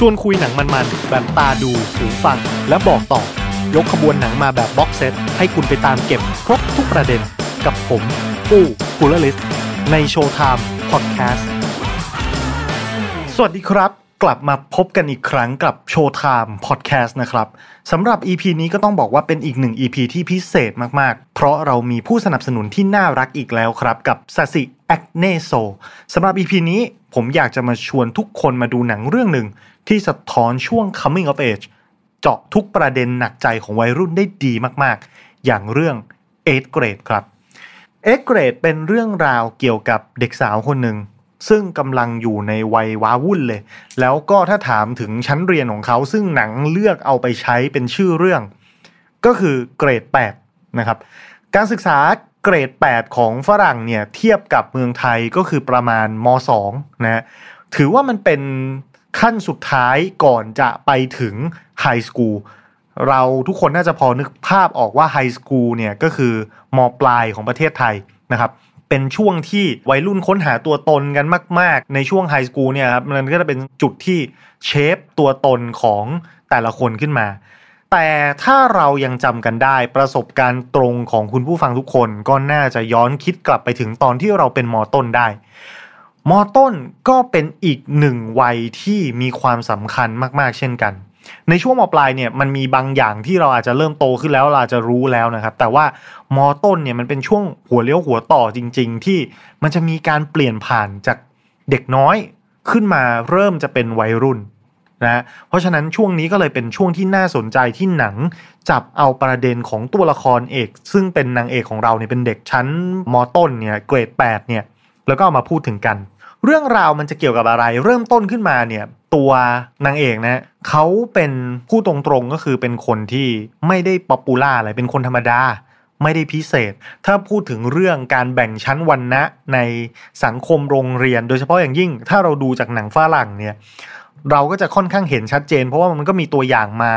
ชวนคุยหนังมันๆ แบบตาดูหูฟัง และบอกต่อ ยกขบวนหนังมาแบบ box set ให้คุณไปตามเก็บครบทุกประเด็นกับผมปู้กูลลิสใน Showtime Podcast สวัสดีครับ กลับมาพบกันอีกครั้งกับ Showtime Podcast นะครับสำหรับ EP นี้ก็ต้องบอกว่าเป็นอีกหนึ่ง EP ที่พิเศษมากๆ เพราะเรามีผู้สนับสนุนที่น่ารักอีกแล้วครับ กับ Sasi Acne Solสำหรับ EP นี้ผมอยากจะมาชวนทุกคนมาดูหนังเรื่องหนึ่ง ที่สะท้อนช่วง coming of age เจาะทุกประเด็นหนักใจของวัยรุ่นได้ดีมากๆ อย่างเรื่อง8 grade ครับ8 grade เป็นเรื่องราวเกี่ยวกับเด็กสาวคนหนึ่งซึ่งกำลังอยู่ในวัยว้าวุ่นเลย แล้วก็ถ้าถามถึงชั้นเรียนของเขา ซึ่งหนังเลือกเอาไปใช้เป็นชื่อเรื่อง ก็คือเกรด 8 นะครับ การศึกษาเกรด 8 ของฝรั่งเนี่ยเทียบกับเมืองไทยก็คือประมาณม 2 นะ ถือว่ามันเป็น ขั้นสุดท้ายก่อนจะไปถึง high school เราทุกคนน่าจะพอนึกภาพออกว่า high school เนี่ยก็คือมปลายของประเทศไทยนะครับเป็นช่วงที่วัยรุ่นค้นหาตัวตนกันมาก ๆ ในช่วง high school เนี่ยครับมันก็จะเป็นจุดที่ shape ตัวตนของแต่ละคนขึ้นมา แต่ถ้าเรายังจำกันได้ประสบการณ์ตรงของคุณผู้ฟังทุกคน ก็น่าจะย้อนคิดกลับไปถึงตอนที่เราเป็นมต้นได้ มอต้นก็เป็นอีกหนึ่งวัยที่มีความสำคัญมาก ๆ เช่นกัน ในช่วงมปลายเนี่ยมันมีบางอย่างที่เราอาจจะเริ่มโตขึ้นแล้วเราจะรู้แล้วนะครับ แต่ว่ามอต้นเนี่ยมันเป็นช่วงหัวเลี้ยวหัวต่อจริง ๆ ที่มันจะมีการเปลี่ยนผ่านจากเด็กน้อยขึ้นมาเริ่มจะเป็นวัยรุ่นนะเพราะฉะนั้นช่วงนี้ก็เลยเป็นช่วงที่น่าสนใจที่หนัง จับเอาประเด็นของตัวละครเอก ซึ่งเป็นนางเอกของเราเนี่ยเป็นเด็กชั้นมต้นเนี่ยเกรด8เนี่ยแล้วก็เอามาพูดถึงกัน เรื่องราวมันจะเกี่ยวกับอะไร เริ่มต้นขึ้นมาเนี่ย ตัวนางเอกนะเขาเป็นผู้ตรงๆก็คือเป็นคนที่ไม่ได้ popular อะไรเป็นคนธรรมดาไม่ได้พิเศษ ถ้าพูดถึงเรื่องการแบ่งชั้นวรรณะในสังคมโรงเรียน โดยเฉพาะอย่างยิ่ง ถ้าเราดูจากหนังฝรั่งเนี่ย เราก็จะค่อนข้างเห็นชัดเจน เพราะว่ามันก็มีตัวอย่างมา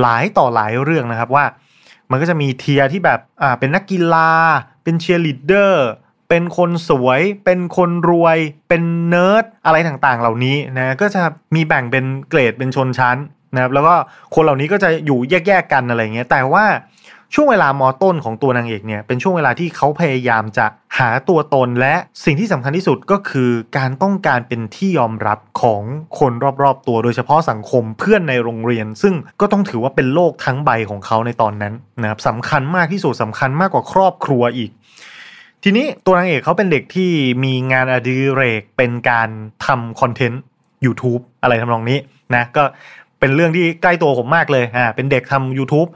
หลายต่อหลายเรื่องนะครับว่า มันก็จะมี tier ที่แบบอ่าเป็นนักกีฬา เป็นเชียร์ลีดเดอร์ เป็นคนสวย เป็นคนรวย เป็นเนิร์ดอะไรต่างๆ เหล่านี้นะก็จะมีแบ่งเป็นเกรดเป็นชนชั้นนะครับแล้วก็คนเหล่านี้ก็จะอยู่แยกๆกันอะไรเงี้ยแต่ว่าช่วงเวลามอต้นของตัวนางเอกเนี่ยเป็นช่วงเวลาที่เขาพยายามจะหาตัวตนและสิ่งที่สำคัญที่สุดก็คือการต้องการเป็นที่ยอมรับของคนรอบๆตัว โดยเฉพาะสังคมเพื่อนในโรงเรียน ซึ่งก็ต้องถือว่าเป็นโลกทั้งใบของเขาในตอนนั้นนะครับสำคัญมากที่สุดสำคัญมากกว่าครอบครัวอีก ทีนี้ตัวนางเอกเขาเป็นเด็กที่มีงานอดิเรกเป็นการทำคอนเทนต์ YouTube อะไรทำนองนี้นะก็เป็นเรื่องที่ใกล้ตัวผมมากเลยอ่าเป็นเด็กทำ YouTube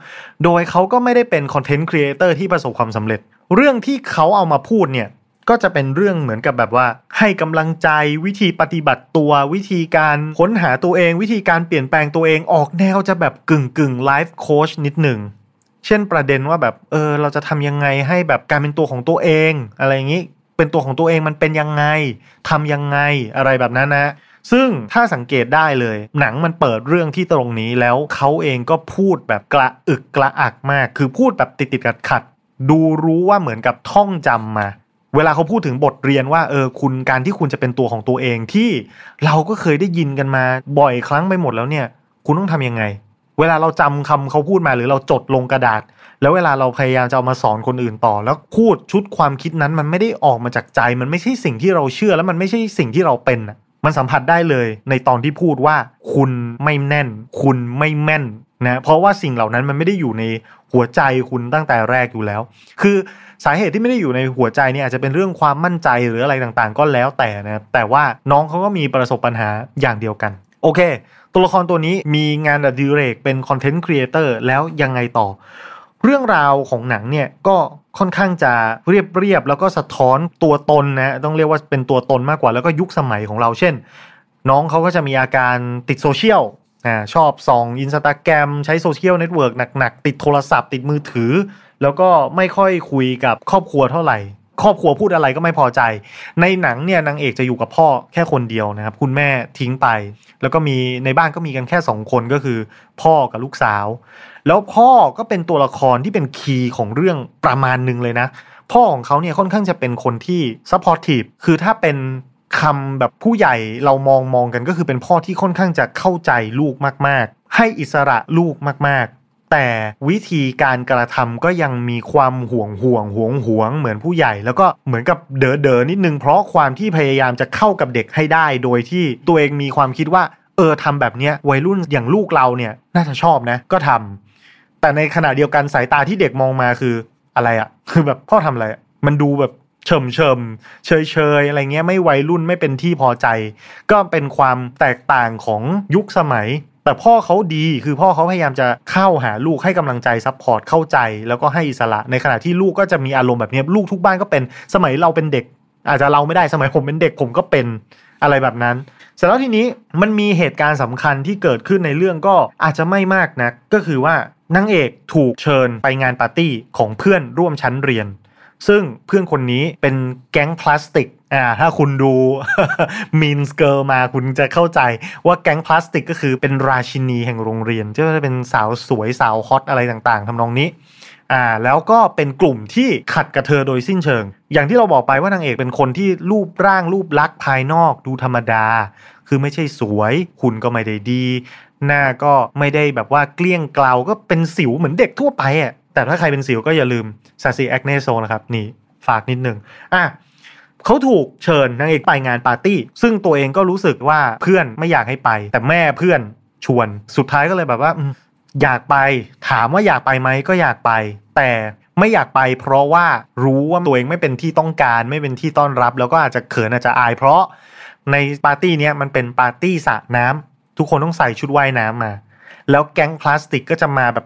โดยเขาก็ไม่ได้เป็น content creator ที่ประสบความสำเร็จ เรื่องที่เขาเอามาพูดเนี่ยก็จะเป็นเรื่องเหมือนกับแบบว่า ให้กำลังใจวิธีปฏิบัติตัววิธีการค้นหาตัวเอง วิธีการเปลี่ยนแปลงตัวเองออกแนวจะแบบกึ่งกึ่ง life coach นิดหนึ่ง เช่นประเด็นว่าแบบเออเราจะทำยังไงให้แบบการเป็นตัวของตัวเอง อะไรอย่างนี้เป็นตัวของตัวเองมันเป็นยังไงทำยังไงอะไรแบบนั้นนะซึ่งถ้าสังเกตได้เลย หนังมันเปิดเรื่องที่ตรงนี้แล้วเขาเองก็พูดแบบกระอึกกระอักมาก คือพูดแบบติดติดขัดขัดดูรู้ว่าเหมือนกับท่องจำมา เวลาเขาพูดถึงบทเรียนว่าเออคุณการที่คุณจะเป็นตัวของตัวเองที่เราก็เคยได้ยินกันมาบ่อยครั้งไปหมดแล้วเนี่ย คุณต้องทำยังไง เวลาเราจำคำเขาพูดมาหรือเราจดลงกระดาษ แล้วเวลาเราพยายามจะเอามาสอนคนอื่นต่อ แล้วพูดชุดความคิดนั้นมันไม่ได้ออกมาจากใจ มันไม่ใช่สิ่งที่เราเชื่อ แล้วมันไม่ใช่สิ่งที่เราเป็นมันสัมผัสได้เลย ในตอนที่พูดว่า คุณไม่แน่น คุณไม่แม่นนะเพราะว่าสิ่งเหล่านั้นมันไม่ได้อยู่ในหัวใจคุณตั้งแต่แรกอยู่แล้ว คือสาเหตุที่ไม่ได้อยู่ในหัวใจนี่อาจจะเป็นเรื่องความมั่นใจหรืออะไรต่างๆ ก็แล้วแต่นะแต่ว่าน้องเขาก็มีประสบปัญหาอย่างเดียวกัน โอเค ตัวละครตัวนี้มีงานอดิเรกเป็นคอนเทนต์ครีเอเตอร์แล้วยังไงต่อ เรื่องราวของหนังเนี่ยก็ค่อนข้างจะเรียบเรียบแล้วก็สะท้อนตัวตนนะต้องเรียกว่าเป็นตัวตนมากกว่าแล้วก็ยุคสมัยของเราเช่น น้องเขาก็จะมีอาการติดโซเชียลชอบส่องอินสตาแกรมใช้ social network หนัก ๆ ติดโทรศัพท์ ติดมือถือ แล้วก็ไม่ค่อยคุยกับครอบครัวเท่าไหร่ ครอบครัวพูดอะไรก็ไม่พอใจ ในหนังเนี่ยนางเอกจะอยู่กับพ่อแค่คนเดียวนะครับ คุณแม่ทิ้งไป แล้วก็มีในบ้านก็มีกันแค่สองคนก็คือ พ่อกับลูกสาว แล้วพ่อก็เป็นตัวละครที่เป็นคีย์ของเรื่องประมาณหนึ่งเลยนะ พ่อของเขาเนี่ยค่อนข้างจะเป็นคนที่ supportive คือถ้าเป็นคำแบบผู้ใหญ่เรามองมองกันก็คือเป็นพ่อที่ค่อนข้างจะเข้าใจลูกมาก ๆ ให้อิสระลูกมาก ๆ แต่วิธีการกระทำก็ยังมีความห่วงห่วงห่วงห่วงเหมือนผู้ใหญ่ แล้วก็เหมือนกับเด๋อเดอนิดนึงเพราะความที่พยายามจะเข้ากับเด็กให้ได้ โดยที่ตัวเองมีความคิดว่าเออทำแบบเนี้ยวัยรุ่นอย่างลูกเราเนี่ยน่าจะชอบนะก็ทำแต่ในขณะเดียวกันสายตาที่เด็กมองมาคืออะไรอะคือแบบพ่อทำอะไรมันดูแบบเฉิ่มเฉิ่มเชยเชยอะไรเงี้ยไม่วัยรุ่นไม่เป็นที่พอใจ ก็เป็นความแตกต่างของยุคสมัย แต่พ่อเขาดีคือพ่อเขาพยายามจะเข้าหาลูกให้กำลังใจ support เข้าใจ แล้วก็ให้อิสระในขณะที่ลูกก็จะมีอารมณ์แบบนี้ลูกทุกบ้านก็เป็นสมัยเราเป็นเด็ก อาจจะเราไม่ได้สมัยผมเป็นเด็กผมก็เป็นอะไรแบบนั้นเสร็จแล้วทีนี้มันมีเหตุการณ์สำคัญที่เกิดขึ้นในเรื่องก็อาจจะไม่มากนะก็คือว่านางเอกถูกเชิญไปงานปาร์ตี้ของเพื่อนร่วมชั้นเรียน ซึ่งเพื่อนคนนี้เป็นแก๊งพลาสติก อ่าถ้าคุณดู Mean Girls มาคุณจะเข้าใจว่าแก๊งพลาสติกก็คือเป็นราชินีแห่งโรงเรียนจะเป็นสาวสวยสาวฮอตอะไรต่างๆทำนองนี้อ่าแล้วก็เป็นกลุ่มที่ขัดกับเธอโดยสิ้นเชิง อย่างที่เราบอกไปว่านางเอกเป็นคนที่รูปร่างรูปลักษณ์ภายนอกดูธรรมดา คือไม่ใช่สวยหุ่นก็ไม่ได้ดี หน้าก็ไม่ได้แบบว่าเกลี้ยงเกลาก็เป็นสิวเหมือนเด็กทั่วไปอะแต่ถ้าใครเป็นสิวก็อย่าลืม Sasi Acne Sol นะครับนี่ฝากนิดนึงอะ เขาถูกเชิญนางเอกไปงานปาร์ตี้ ซึ่งตัวเองก็รู้สึกว่าเพื่อนไม่อยากให้ไป แต่แม่เพื่อนชวน สุดท้ายก็เลยแบบว่าอยากไป ถามว่าอยากไปไหมก็อยากไป แต่ไม่อยากไปเพราะว่ารู้ว่าตัวเองไม่เป็นที่ต้องการไม่เป็นที่ต้อนรับ แล้วก็อาจจะเขินอาจจะอาย เพราะในปาร์ตี้เนี้ยมันเป็นปาร์ตี้สระน้ำทุกคนต้องใส่ชุดว่ายน้ำมา แล้วแก๊งพลาสติกก็จะมาแบบ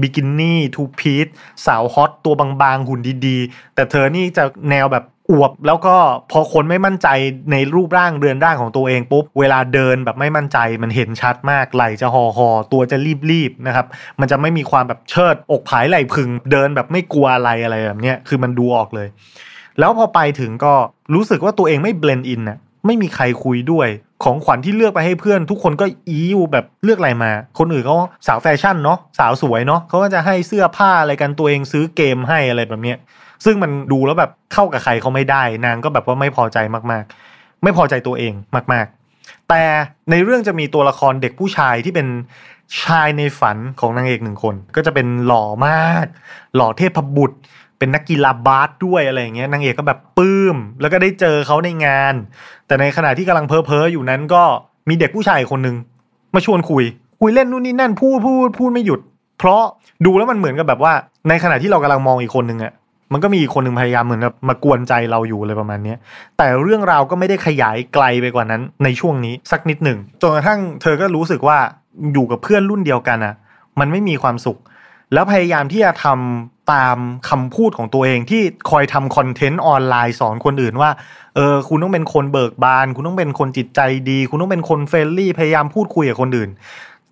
บิกินี่ two-piece สาวฮอตตัวบางๆ หุ่นดีๆ แต่เธอนี่จะแนวแบบ อวบแล้วก็พอคนไม่มั่นใจในรูปร่างเรือนร่างของตัวเองปุ๊บเวลาเดินแบบไม่มั่นใจมันเห็นชัดมากไหล่จะห่อห่อตัวจะลีบๆนะครับมันจะไม่มีความแบบเชิดอกผายไหล่ผึ่ง เดินแบบไม่กลัวอะไรอะไรแบบเนี้ยคือมันดูออกเลย แล้วพอไปถึงก็รู้สึกว่าตัวเองไม่ blend in น่ะไม่มีใครคุยด้วยของขวัญที่เลือกไปให้เพื่อน ทุกคนก็ ew แบบเลือกอะไรมา คนอื่นเขาสาวแฟชั่นเนาะสาวสวยเนาะเขาก็จะให้เสื้อผ้าอะไรกันตัวเองซื้อเกมให้อะไรแบบเนี้ย ซึ่งมันดูแล้วแบบเข้ากับใครเขาไม่ได้ นางก็แบบว่าไม่พอใจมากๆ ไม่พอใจตัวเองมาก ๆ แต่ในเรื่องจะมีตัวละครเด็กผู้ชายที่เป็นชายในฝันของนางเอกหนึ่งคน ก็จะเป็นหล่อมาก หล่อเทพบุตร เป็นนักกีฬาบาสด้วยอะไรอย่างเงี้ยนางเอกก็แบบปลื้ม แล้วก็ได้เจอเขาในงาน แต่ในขณะที่กำลังเพ้อเพ้ออยู่นั้นก็มีเด็กผู้ชายคนหนึ่งมาชวนคุย คุยเล่นนู่นนี่นั่นพูดพูดพูดไม่หยุด เพราะดูแล้วมันเหมือนกับแบบว่า ในขณะที่เรากำลังมองอีกคนหนึ่งอะ มันก็มีคนหนึ่งพยายามเหมือนกับมากวนใจเราอยู่เลยประมาณนี้แต่เรื่องราวก็ไม่ได้ขยายไกลไปกว่านั้นในช่วงนี้สักนิดหนึ่งจนกระทั่งเธอก็รู้สึกว่าอยู่กับเพื่อนรุ่นเดียวกันอะมันไม่มีความสุข แล้วพยายามที่จะทำตามคำพูดของตัวเองที่คอยทำคอนเทนต์ออนไลน์สอนคนอื่นว่าเออคุณต้องเป็นคนเบิกบาน คุณต้องเป็นคนจิตใจดี คุณต้องเป็นคนเฟรนลี่พยายามพูดคุยกับคนอื่น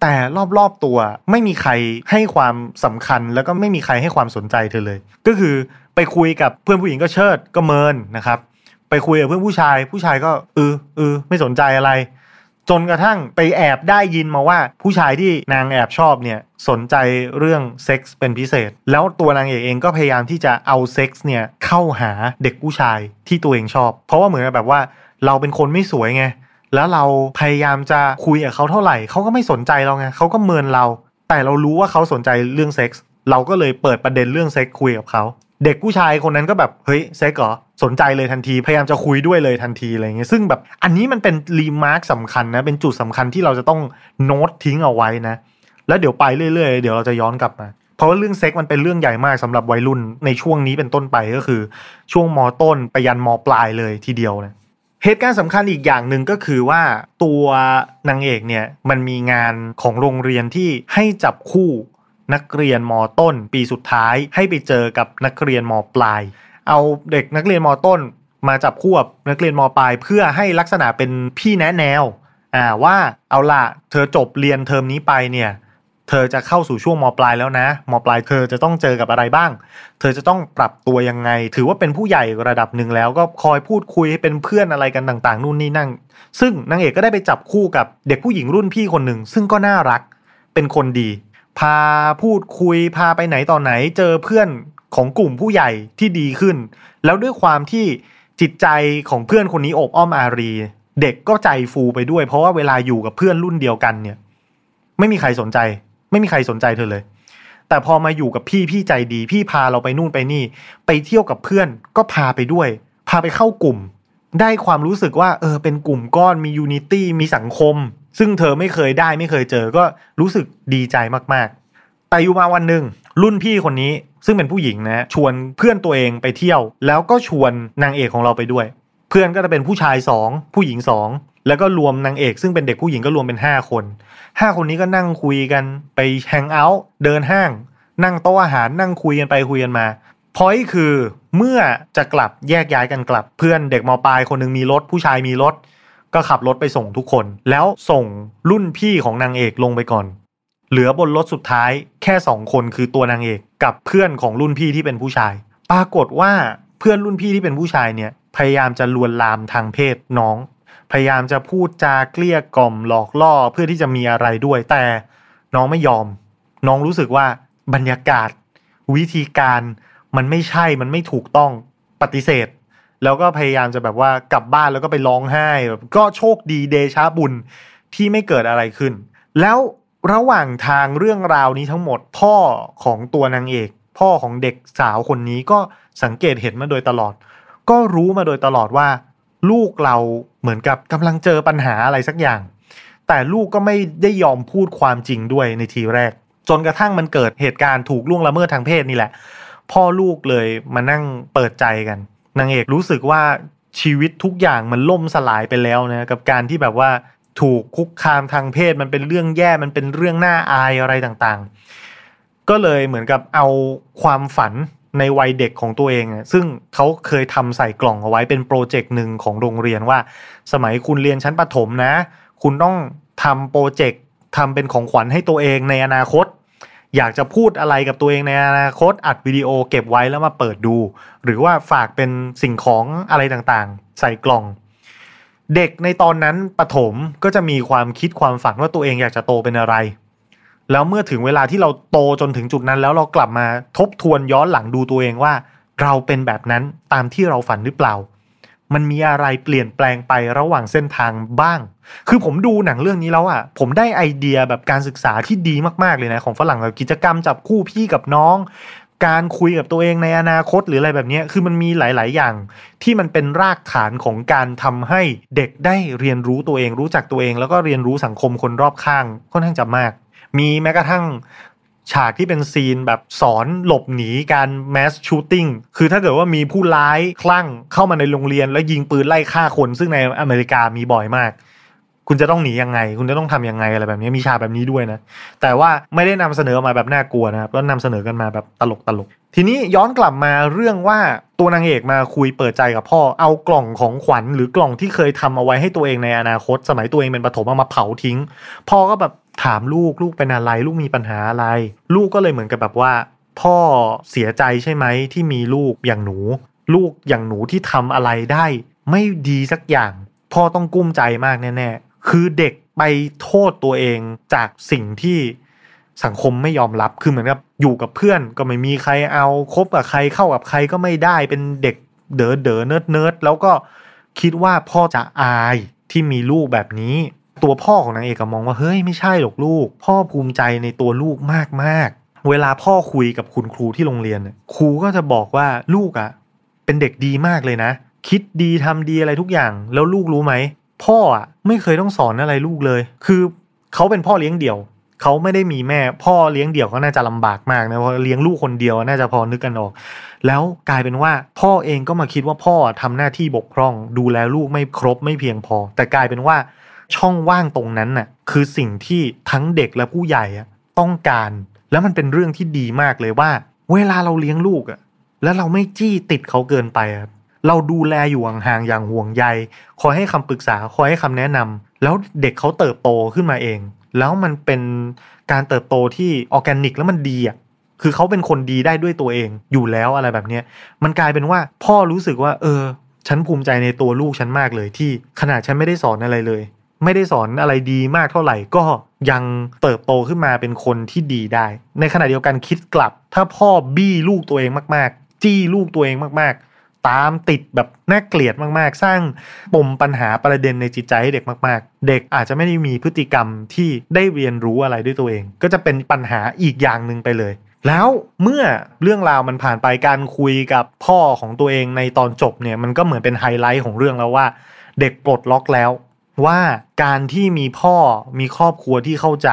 แต่รอบๆตัวไม่มีใครให้ความสำคัญแล้วก็ไม่มีใครให้ความสนใจเธอเลย ก็คือ ไปคุยกับเพื่อนผู้หญิงก็เชิดก็เมินนะครับ ไปคุยกับเพื่อนผู้ชาย ผู้ชายก็เออเออไม่สนใจอะไร จนกระทั่งไปแอบได้ยินมาว่าผู้ชายที่นางแอบชอบเนี่ยสนใจเรื่องเซ็กส์เป็นพิเศษ แล้วตัวนางเอกเองก็พยายามที่จะเอาเซ็กส์เนี่ยเข้าหาเด็กผู้ชายที่ตัวเองชอบ เพราะว่าเหมือนแบบว่าเราเป็นคนไม่สวยไงแล้วเราพยายามจะคุยกับเขาเท่าไหร่เขาก็ไม่สนใจเราไงเขาก็เมินเรา แต่เรารู้ว่าเขาสนใจเรื่องเซ็กส์เราก็เลยเปิดประเด็นเรื่องเซ็กส์คุยกับเขา เด็กผู้ชายคนนั้นก็แบบเฮ้ยเซ็กส์เหรอสนใจเลยทันที พยายามจะคุยด้วยเลยทันทีอะไรเงี้ยซึ่งแบบอันนี้มันเป็น remark สำคัญนะ เป็นจุดสำคัญที่เราจะต้องโน้ตทิ้งเอาไว้นะ แล้วเดี๋ยวไปเรื่อยๆ เดี๋ยวเราจะย้อนกลับมาเพราะว่าเรื่องเซ็กส์มันเป็นเรื่องใหญ่มากสำหรับวัยรุ่นในช่วงนี้เป็นต้นไปก็คือ ช่วงมต้นไปยันมปลายเลยทีเดียวนะเหตุการณ์สำคัญอีกอย่างหนึ่งก็คือว่าตัวนางเอกเนี่ยมันมีงานของโรงเรียนที่ให้จับคู่ นักเรียนมต้น ปีสุดท้ายให้ไปเจอกับนักเรียนมปลาย เอาเด็กนักเรียนมต้น มาจับคู่กับนักเรียนมปลาย เพื่อให้ลักษณะเป็นพี่แนะแนวอ่าว่าเอาล่ะเธอจบเรียนเทอมนี้ไปเนี่ยเธอจะเข้าสู่ช่วงมปลายแล้วนะมปลายเธอจะต้องเจอกับอะไรบ้าง เธอจะต้องปรับตัวยังไง ถือว่าเป็นผู้ใหญ่ระดับหนึ่งแล้วก็คอยพูดคุยให้เป็นเพื่อนอะไรกันต่างๆ นู่นนี่นั่นซึ่งนางเอกก็ได้ไปจับคู่กับเด็กผู้หญิงรุ่นพี่คนหนึ่งซึ่งก็น่ารัก เป็นคนดี พาพูดคุยพาไปไหนต่อไหนเจอเพื่อนของกลุ่มผู้ใหญ่ที่ดีขึ้น แล้วด้วยความที่จิตใจของเพื่อนคนนี้อบอ้อมอารี เด็กก็ใจฟูไปด้วย เพราะว่าเวลาอยู่กับเพื่อนรุ่นเดียวกันเนี่ย ไม่มีใครสนใจ ไม่มีใครสนใจเธอเลย แต่พอมาอยู่กับพี่พี่ใจดี พี่พาเราไปนู่นไปนี่ ไปเที่ยวกับเพื่อนก็พาไปด้วย พาไปเข้ากลุ่ม ได้ความรู้สึกว่า เออเป็นกลุ่มก้อนมียูนิตี้มีสังคม ซึ่งเธอไม่เคยได้ไม่เคยเจอก็รู้สึกดีใจมากๆ แต่อยู่มาวันหนึ่งรุ่นพี่คนนี้ซึ่งเป็นผู้หญิงนะชวนเพื่อนตัวเองไปเที่ยว แล้วก็ชวนนางเอกของเราไปด้วย เพื่อนก็จะเป็นผู้ชายสองผู้หญิงสองแล้วก็รวมนางเอกซึ่งเป็นเด็กผู้หญิงก็รวมเป็นห้าคนห้าคนนี้ก็นั่งคุยกันไปแฮงเอาท์เดินห้าง นั่งโต๊ะอาหารนั่งคุยกันไปคุยกันมาพอยคือเมื่อจะกลับแยกย้ายกันกลับ เพื่อนเด็กมปลายคนหนึ่งมีรถผู้ชายมีรถ ก็ขับรถไปส่งทุกคน แล้วส่งรุ่นพี่ของนางเอกลงไปก่อน เหลือบนรถสุดท้ายแค่สองคนคือตัวนางเอกกับเพื่อนของรุ่นพี่ที่เป็นผู้ชาย ปรากฏว่าเพื่อนรุ่นพี่ที่เป็นผู้ชายเนี่ยพยายามจะลวนลามทางเพศน้อง พยายามจะพูดจาเกลี้ยกล่อมหลอกล่อเพื่อที่จะมีอะไรด้วย แต่น้องไม่ยอม น้องรู้สึกว่าบรรยากาศ วิธีการมันไม่ใช่มันไม่ถูกต้องปฏิเสธ แล้วก็พยายามจะแบบว่ากลับบ้านแล้วก็ไปร้องไห้แบบก็โชคดีเดชาบุญที่ไม่เกิดอะไรขึ้น แล้วระหว่างทางเรื่องราวนี้ทั้งหมดพ่อของตัวนางเอก พ่อของเด็กสาวคนนี้ก็สังเกตเห็นมาโดยตลอด ก็รู้มาโดยตลอดว่า ลูกเราเหมือนกับกำลังเจอปัญหาอะไรสักอย่าง แต่ลูกก็ไม่ได้ยอมพูดความจริงด้วยในทีแรก จนกระทั่งมันเกิดเหตุการณ์ถูกล่วงละเมิดทางเพศนี่แหละ พ่อลูกเลยมานั่งเปิดใจกัน นางเอกรู้สึกว่าชีวิตทุกอย่างมันล่มสลายไปแล้วนะกับการที่แบบว่าถูกคุกคามทางเพศมันเป็นเรื่องแย่มันเป็นเรื่องน่าอายอะไรต่างๆ ก็เลยเหมือนกับเอาความฝันในวัยเด็กของตัวเอง ซึ่งเขาเคยทำใส่กล่องเอาไว้เป็นโปรเจกต์หนึ่งของโรงเรียนว่า สมัยคุณเรียนชั้นประถมนะ คุณต้องทำโปรเจกต์ทำเป็นของขวัญให้ตัวเองในอนาคต อยากจะพูดอะไรกับตัวเองในอนาคตอัดวิดีโอเก็บไว้แล้วมาเปิดดู หรือว่าฝากเป็นสิ่งของอะไรต่างๆ ใส่กล่อง เด็กในตอนนั้นปฐมก็จะมีความคิดความฝันว่าตัวเองอยากจะโตเป็นอะไร แล้วเมื่อถึงเวลาที่เราโตจนถึงจุดนั้น แล้วเรากลับมาทบทวนย้อนหลังดูตัวเองว่า เราเป็นแบบนั้นตามที่เราฝันหรือเปล่า มันมีอะไรเปลี่ยนแปลงไประหว่างเส้นทางบ้าง คือผมดูหนังเรื่องนี้แล้วอะ ผมได้ไอเดียแบบการศึกษาที่ดีมากๆเลยนะ ของฝรั่งแบบกิจกรรมจับคู่พี่กับน้อง การคุยกับตัวเองในอนาคตหรืออะไรแบบนี้ คือมันมีหลาย ๆ อย่าง ที่มันเป็นรากฐานของการทำให้เด็กได้เรียนรู้ตัวเอง รู้จักตัวเอง แล้วก็เรียนรู้สังคมคนรอบข้างค่อนข้างจะมาก มีแม้กระทั่ง ฉากที่เป็นซีนแบบสอนหลบหนีการ mass shooting คือถ้าเกิดว่ามีผู้ร้ายคลั่งเข้ามาในโรงเรียนแล้วยิงปืนไล่ฆ่าคนซึ่งในอเมริกามีบ่อยมาก คุณจะต้องหนียังไง คุณจะต้องทำยังไงอะไรแบบนี้มีฉากแบบนี้ด้วยนะ แต่ว่าไม่ได้นำเสนอมาแบบน่ากลัวนะครับก็นำเสนอกันมาแบบตลกตลกทีนี้ย้อนกลับมาเรื่องว่าตัวนางเอกมาคุยเปิดใจกับพ่อเอากล่องของขวัญหรือกล่องที่เคยทำเอาไว้ให้ตัวเองในอนาคต สมัยตัวเองเป็นปฐมเอามาเผาทิ้ง พ่อก็แบบ ถามลูกลูกเป็นอะไร ลูกมีปัญหาอะไร ลูกก็เลยเหมือนกับแบบว่า พ่อเสียใจใช่ไหมที่มีลูกอย่างหนู ลูกอย่างหนูที่ทำอะไรได้ ไม่ดีสักอย่าง พ่อต้องกุ้มใจมากแน่คือเด็กไปโทษตัวเองจากสิ่งที่สังคมไม่ยอมรับคือเหมือนกับอยู่กับเพื่อนก็ไม่มีใครเอาคบกับใครเข้ากับใครก็ไม่ได้เป็นเด็กเด๋อเด๋อ nerd nerd แล้วก็คิดว่าพ่อจะอายที่มีลูกแบบนี้ ตัวพ่อของนางเอกก็มองว่าเฮ้ยไม่ใช่หรอกลูก พ่อภูมิใจในตัวลูกมากมากเวลาพ่อคุยกับคุณครูที่โรงเรียนครูก็จะบอกว่าลูกอะ่ะ เป็นเด็กดีมากเลยนะ คิดดีทำดีอะไรทุกอย่าง แล้วลูกรู้ไหมพ่ออะไม่เคยต้องสอนอะไรลูกเลย คือเขาเป็นพ่อเลี้ยงเดี่ยวเขาไม่ได้มีแม่ พ่อเลี้ยงเดี่ยวก็น่าจะลำบากมากนะเพราะเลี้ยงลูกคนเดียวน่าจะพอนึกกันออก แล้วกลายเป็นว่าพ่อเองก็มาคิดว่าพ่อทำหน้าที่บกพร่อง ดูแลลูกไม่ครบไม่เพียงพอ แต่กลายเป็นว่า ช่องว่างตรงนั้นน่ะคือสิ่งที่ทั้งเด็กและผู้ใหญ่ต้องการ แล้วมันเป็นเรื่องที่ดีมากเลยว่า เวลาเราเลี้ยงลูกอะแล้วเราไม่จี้ติดเขาเกินไปครับเราดูแลอยู่ห่างๆอย่างห่วงใย คอยให้คำปรึกษา คอยให้คำแนะนำ แล้วเด็กเขาเติบโตขึ้นมาเอง แล้วมันเป็นการเติบโตที่ออแกนิกแล้วมันดีอะ คือเขาเป็นคนดีได้ด้วยตัวเอง อยู่แล้วอะไรแบบเนี้ย มันกลายเป็นว่าพ่อรู้สึกว่า เออ ฉันภูมิใจในตัวลูกฉันมากเลยที่ขนาดฉันไม่ได้สอนอะไรเลย ไม่ได้สอนอะไรดีมากเท่าไหร่ก็ยังเติบโตขึ้นมาเป็นคนที่ดีได้ ในขณะเดียวกันคิดกลับ ถ้าพ่อบี้ลูกตัวเองมากๆ จี้ลูกตัวเองมากๆ ตามติดแบบน่าเกลียดมากๆ สร้างปมปัญหาประเด็นในจิตใจให้เด็กมาก ๆ เด็กอาจจะไม่ได้มีพฤติกรรมที่ได้เรียนรู้อะไรด้วยตัวเอง ก็จะเป็นปัญหาอีกอย่างหนึ่งไปเลยแล้วเมื่อเรื่องราวมันผ่านไปการคุยกับพ่อของตัวเองในตอนจบเนี่ยมันก็เหมือนเป็นไฮไลท์ของเรื่องแล้วว่า เด็กปลดล็อกแล้ว ว่าการที่มีพ่อมีครอบครัวที่เข้าใจ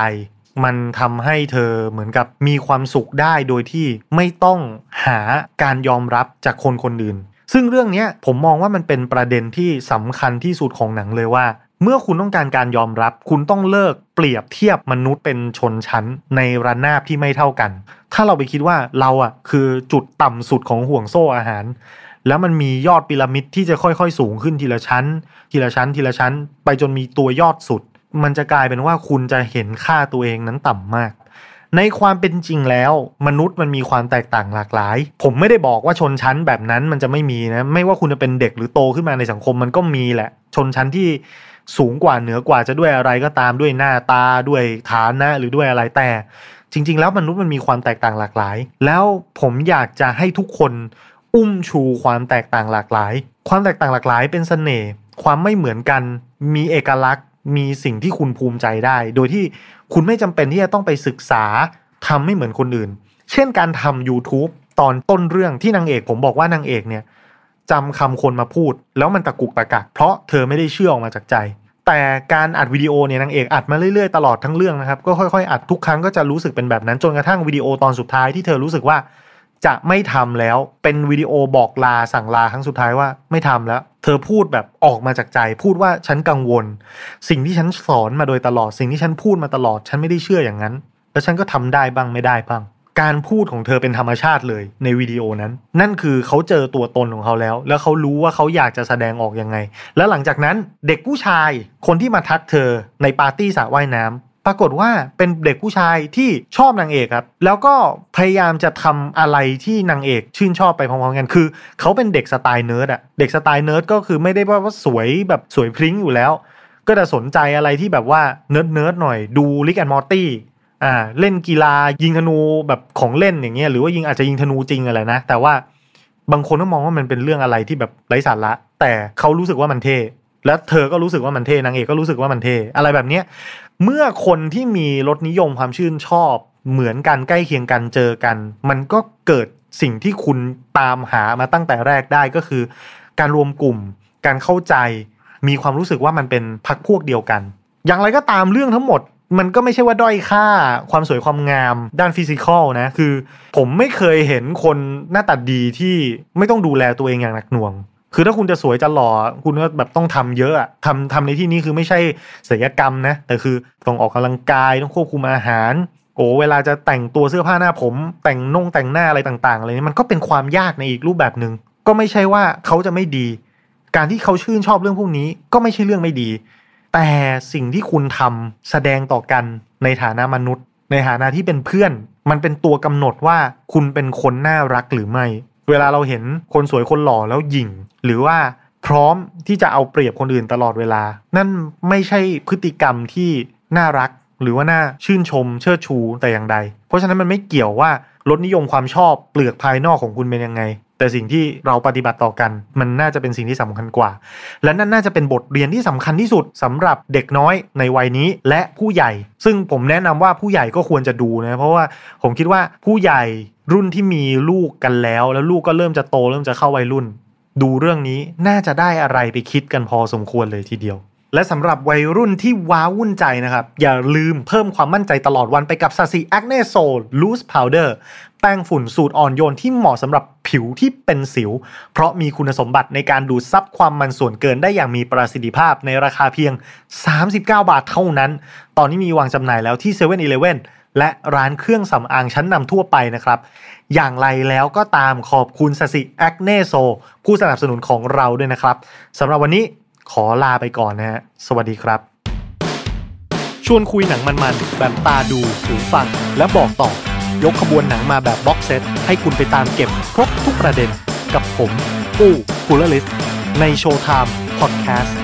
มันทำให้เธอเหมือนกับมีความสุขได้โดยที่ไม่ต้องหาการยอมรับจากคนคนอื่น ซึ่งเรื่องนี้ผมมองว่ามันเป็นประเด็นที่สำคัญที่สุดของหนังเลยว่า เมื่อคุณต้องการการยอมรับ คุณต้องเลิกเปรียบเทียบมนุษย์เป็นชนชั้นในระนาบที่ไม่เท่ากัน ถ้าเราไปคิดว่าเราอะคือจุดต่ำสุดของห่วงโซ่อาหาร แล้วมันมียอดพีระมิดที่จะค่อยๆ สูงขึ้นทีละชั้น ทีละชั้น ทีละชั้น ไปจนมีตัวยอดสุด มันจะกลายเป็นว่าคุณจะเห็นค่าตัวเองนั้นต่ำมาก ในความเป็นจริงแล้ว มนุษย์มันมีความแตกต่างหลากหลาย ผมไม่ได้บอกว่าชนชั้นแบบนั้นมันจะไม่มีนะ ไม่ว่าคุณจะเป็นเด็กหรือโตขึ้นมาในสังคมมันก็มีแหละ ชนชั้นที่สูงกว่าเหนือกว่าจะด้วยอะไรก็ตามด้วยหน้าตาด้วยฐานะหรือด้วยอะไรแต่จริง ๆ แล้วมนุษย์มันมีความแตกต่างหลากหลาย แล้วผมอยากจะให้ทุกคน อุ้มชูความแตกต่างหลากหลาย ความแตกต่างหลากหลายเป็นเสน่ห์ความไม่เหมือนกัน มีเอกลักษณ์ มีสิ่งที่คุณภูมิใจได้ โดยที่คุณไม่จำเป็นที่จะต้องไปศึกษาทำไม่เหมือนคนอื่น เช่นการทำ YouTube ตอนต้นเรื่องที่นางเอกผมบอกว่านางเอกเนี่ยจำคำคนมาพูด แล้วมันตะกุกตะกักเพราะเธอไม่ได้เชื่อออกมาจากใจ แต่การอัดวิดีโอเนี่ยนางเอกอัดมาเรื่อยๆตลอดทั้งเรื่องนะครับก็ค่อยๆอัดทุกครั้งก็จะรู้สึกเป็นแบบนั้นจนกระทั่งวิดีโอตอนสุดท้ายที่เธอรู้สึกว่า จะไม่ทำแล้วเป็นวิดีโอบอกลาสั่งลาครั้งสุดท้ายว่าไม่ทำแล้ว เธอพูดแบบออกมาจากใจ พูดว่าฉันกังวล สิ่งที่ฉันสอนมาโดยตลอดสิ่งที่ฉันพูดมาตลอด ฉันไม่ได้เชื่ออย่างนั้น แล้วฉันก็ทำได้บ้างไม่ได้บ้าง การพูดของเธอเป็นธรรมชาติเลยในวิดีโอนั้น นั่นคือเขาเจอตัวตนของเขาแล้ว แล้วเขารู้ว่าเขาอยากจะแสดงออกยังไง แล้วหลังจากนั้นเด็กผู้ชายคนที่มาทักเธอในปาร์ตี้สระว่ายน้ำ ปรากฏว่าเป็นเด็กผู้ชายที่ชอบนางเอกครับ แล้วก็พยายามจะทำอะไรที่นางเอกชื่นชอบไปพร้อมๆกัน คือเขาเป็นเด็กสไตล์เนิร์ดอะเด็กสไตล์เนิร์ดก็คือไม่ได้ว่าสวยแบบสวยพริ้งอยู่แล้ว ก็จะสนใจอะไรที่แบบว่า nerd nerd หน่อยดู Rick and Morty อ่าเล่นกีฬายิงธนูแบบของเล่นอย่างเงี้ยหรือว่ายิงอาจจะยิงธนูจริงอะไรนะ แต่ว่าบางคนก็มองว่ามันเป็นเรื่องอะไรที่แบบไร้สาระ แต่เขารู้สึกว่ามันเท่และเธอก็รู้สึกว่ามันเท่นางเอกก็รู้สึกว่ามันเท่อะไรแบบเนี้ย เมื่อคนที่มีรสนิยมความชื่นชอบ เหมือนกันใกล้เคียงกันเจอกัน มันก็เกิดสิ่งที่คุณตามหามาตั้งแต่แรกได้ก็คือ การรวมกลุ่ม การเข้าใจ มีความรู้สึกว่ามันเป็นพักพวกเดียวกัน อย่างไรก็ตามเรื่องทั้งหมด มันก็ไม่ใช่ว่าด้อยค่า ความสวยความงาม ด้านฟิสิกอลนะคือ ผมไม่เคยเห็นคนหน้าตาดีที่ไม่ต้องดูแลตัวเองอย่างหนักหน่วง คือถ้าคุณจะสวยจะหล่อคุณก็แบบต้องทำเยอะอะทำทำในที่นี้คือไม่ใช่ศิลปกรรมนะแต่คือต้องออกกำลังกายต้องควบคุมอาหารโอ้เวลาจะแต่งตัวเสื้อผ้าหน้าผม แต่งนงแต่งหน้าอะไรต่างๆอะไรนี้มันก็เป็นความยากในอีกรูปแบบหนึ่งก็ไม่ใช่ว่าเขาจะไม่ดี การที่เขาชื่นชอบเรื่องพวกนี้ก็ไม่ใช่เรื่องไม่ดี แต่สิ่งที่คุณทำแสดงต่อกันในฐานะมนุษย์ ในฐานะที่เป็นเพื่อน มันเป็นตัวกำหนดว่าคุณเป็นคนน่ารักหรือไม่ เวลาเราเห็นคนสวยคนหล่อแล้วหยิ่ง หรือว่าพร้อมที่จะเอาเปรียบคนอื่นตลอดเวลา นั่นไม่ใช่พฤติกรรมที่น่ารักหรือว่าน่าชื่นชมเชิดชูแต่อย่างใด เพราะฉะนั้นมันไม่เกี่ยวว่ารสนิยมความชอบเปลือกภายนอกของคุณเป็นยังไง แต่สิ่งที่เราปฏิบัติต่อกัน มันน่าจะเป็นสิ่งที่สำคัญกว่า และนั่นน่าจะเป็นบทเรียนที่สำคัญที่สุดสำหรับเด็กน้อยในวัยนี้และผู้ใหญ่ ซึ่งผมแนะนำว่าผู้ใหญ่ก็ควรจะดูนะเพราะว่าผมคิดว่าผู้ใหญ่รุ่นที่มีลูกกันแล้ว แล้วลูกก็เริ่มจะโตเริ่มจะเข้าวัยรุ่น ดูเรื่องนี้น่าจะได้อะไรไปคิดกันพอสมควรเลยทีเดียวและสำหรับวัยรุ่นที่ว้าวุ่นใจนะครับ อย่าลืมเพิ่มความมั่นใจตลอดวันไปกับ Sasi Acne Sol Loose Powder แป้งฝุ่นสูตรอ่อนโยนที่เหมาะสำหรับผิวที่เป็นสิว เพราะมีคุณสมบัติในการดูดซับความมันส่วนเกินได้อย่างมีประสิทธิภาพในราคาเพียง 39 บาทเท่านั้น ตอนนี้มีวางจำหน่ายแล้วที่7 e เ e ่ e อและร้านเครื่องสำอางชั้นนำทั่วไปนะครับ อย่างไรแล้วก็ตามขอบคุณ Sasi Acne Solผู้สนับสนุนของเราด้วยนะครับสำหรับวันนี้ขอลาไปก่อนนะฮะ สวัสดีครับ ชวนคุยหนังมันๆแบบตาดูหูฟังและบอกต่อ ยกขบวนหนังมาแบบ box set ให้คุณไปตามเก็บครบทุกประเด็นกับผม ปู้กูลลิสใน Showtime Podcast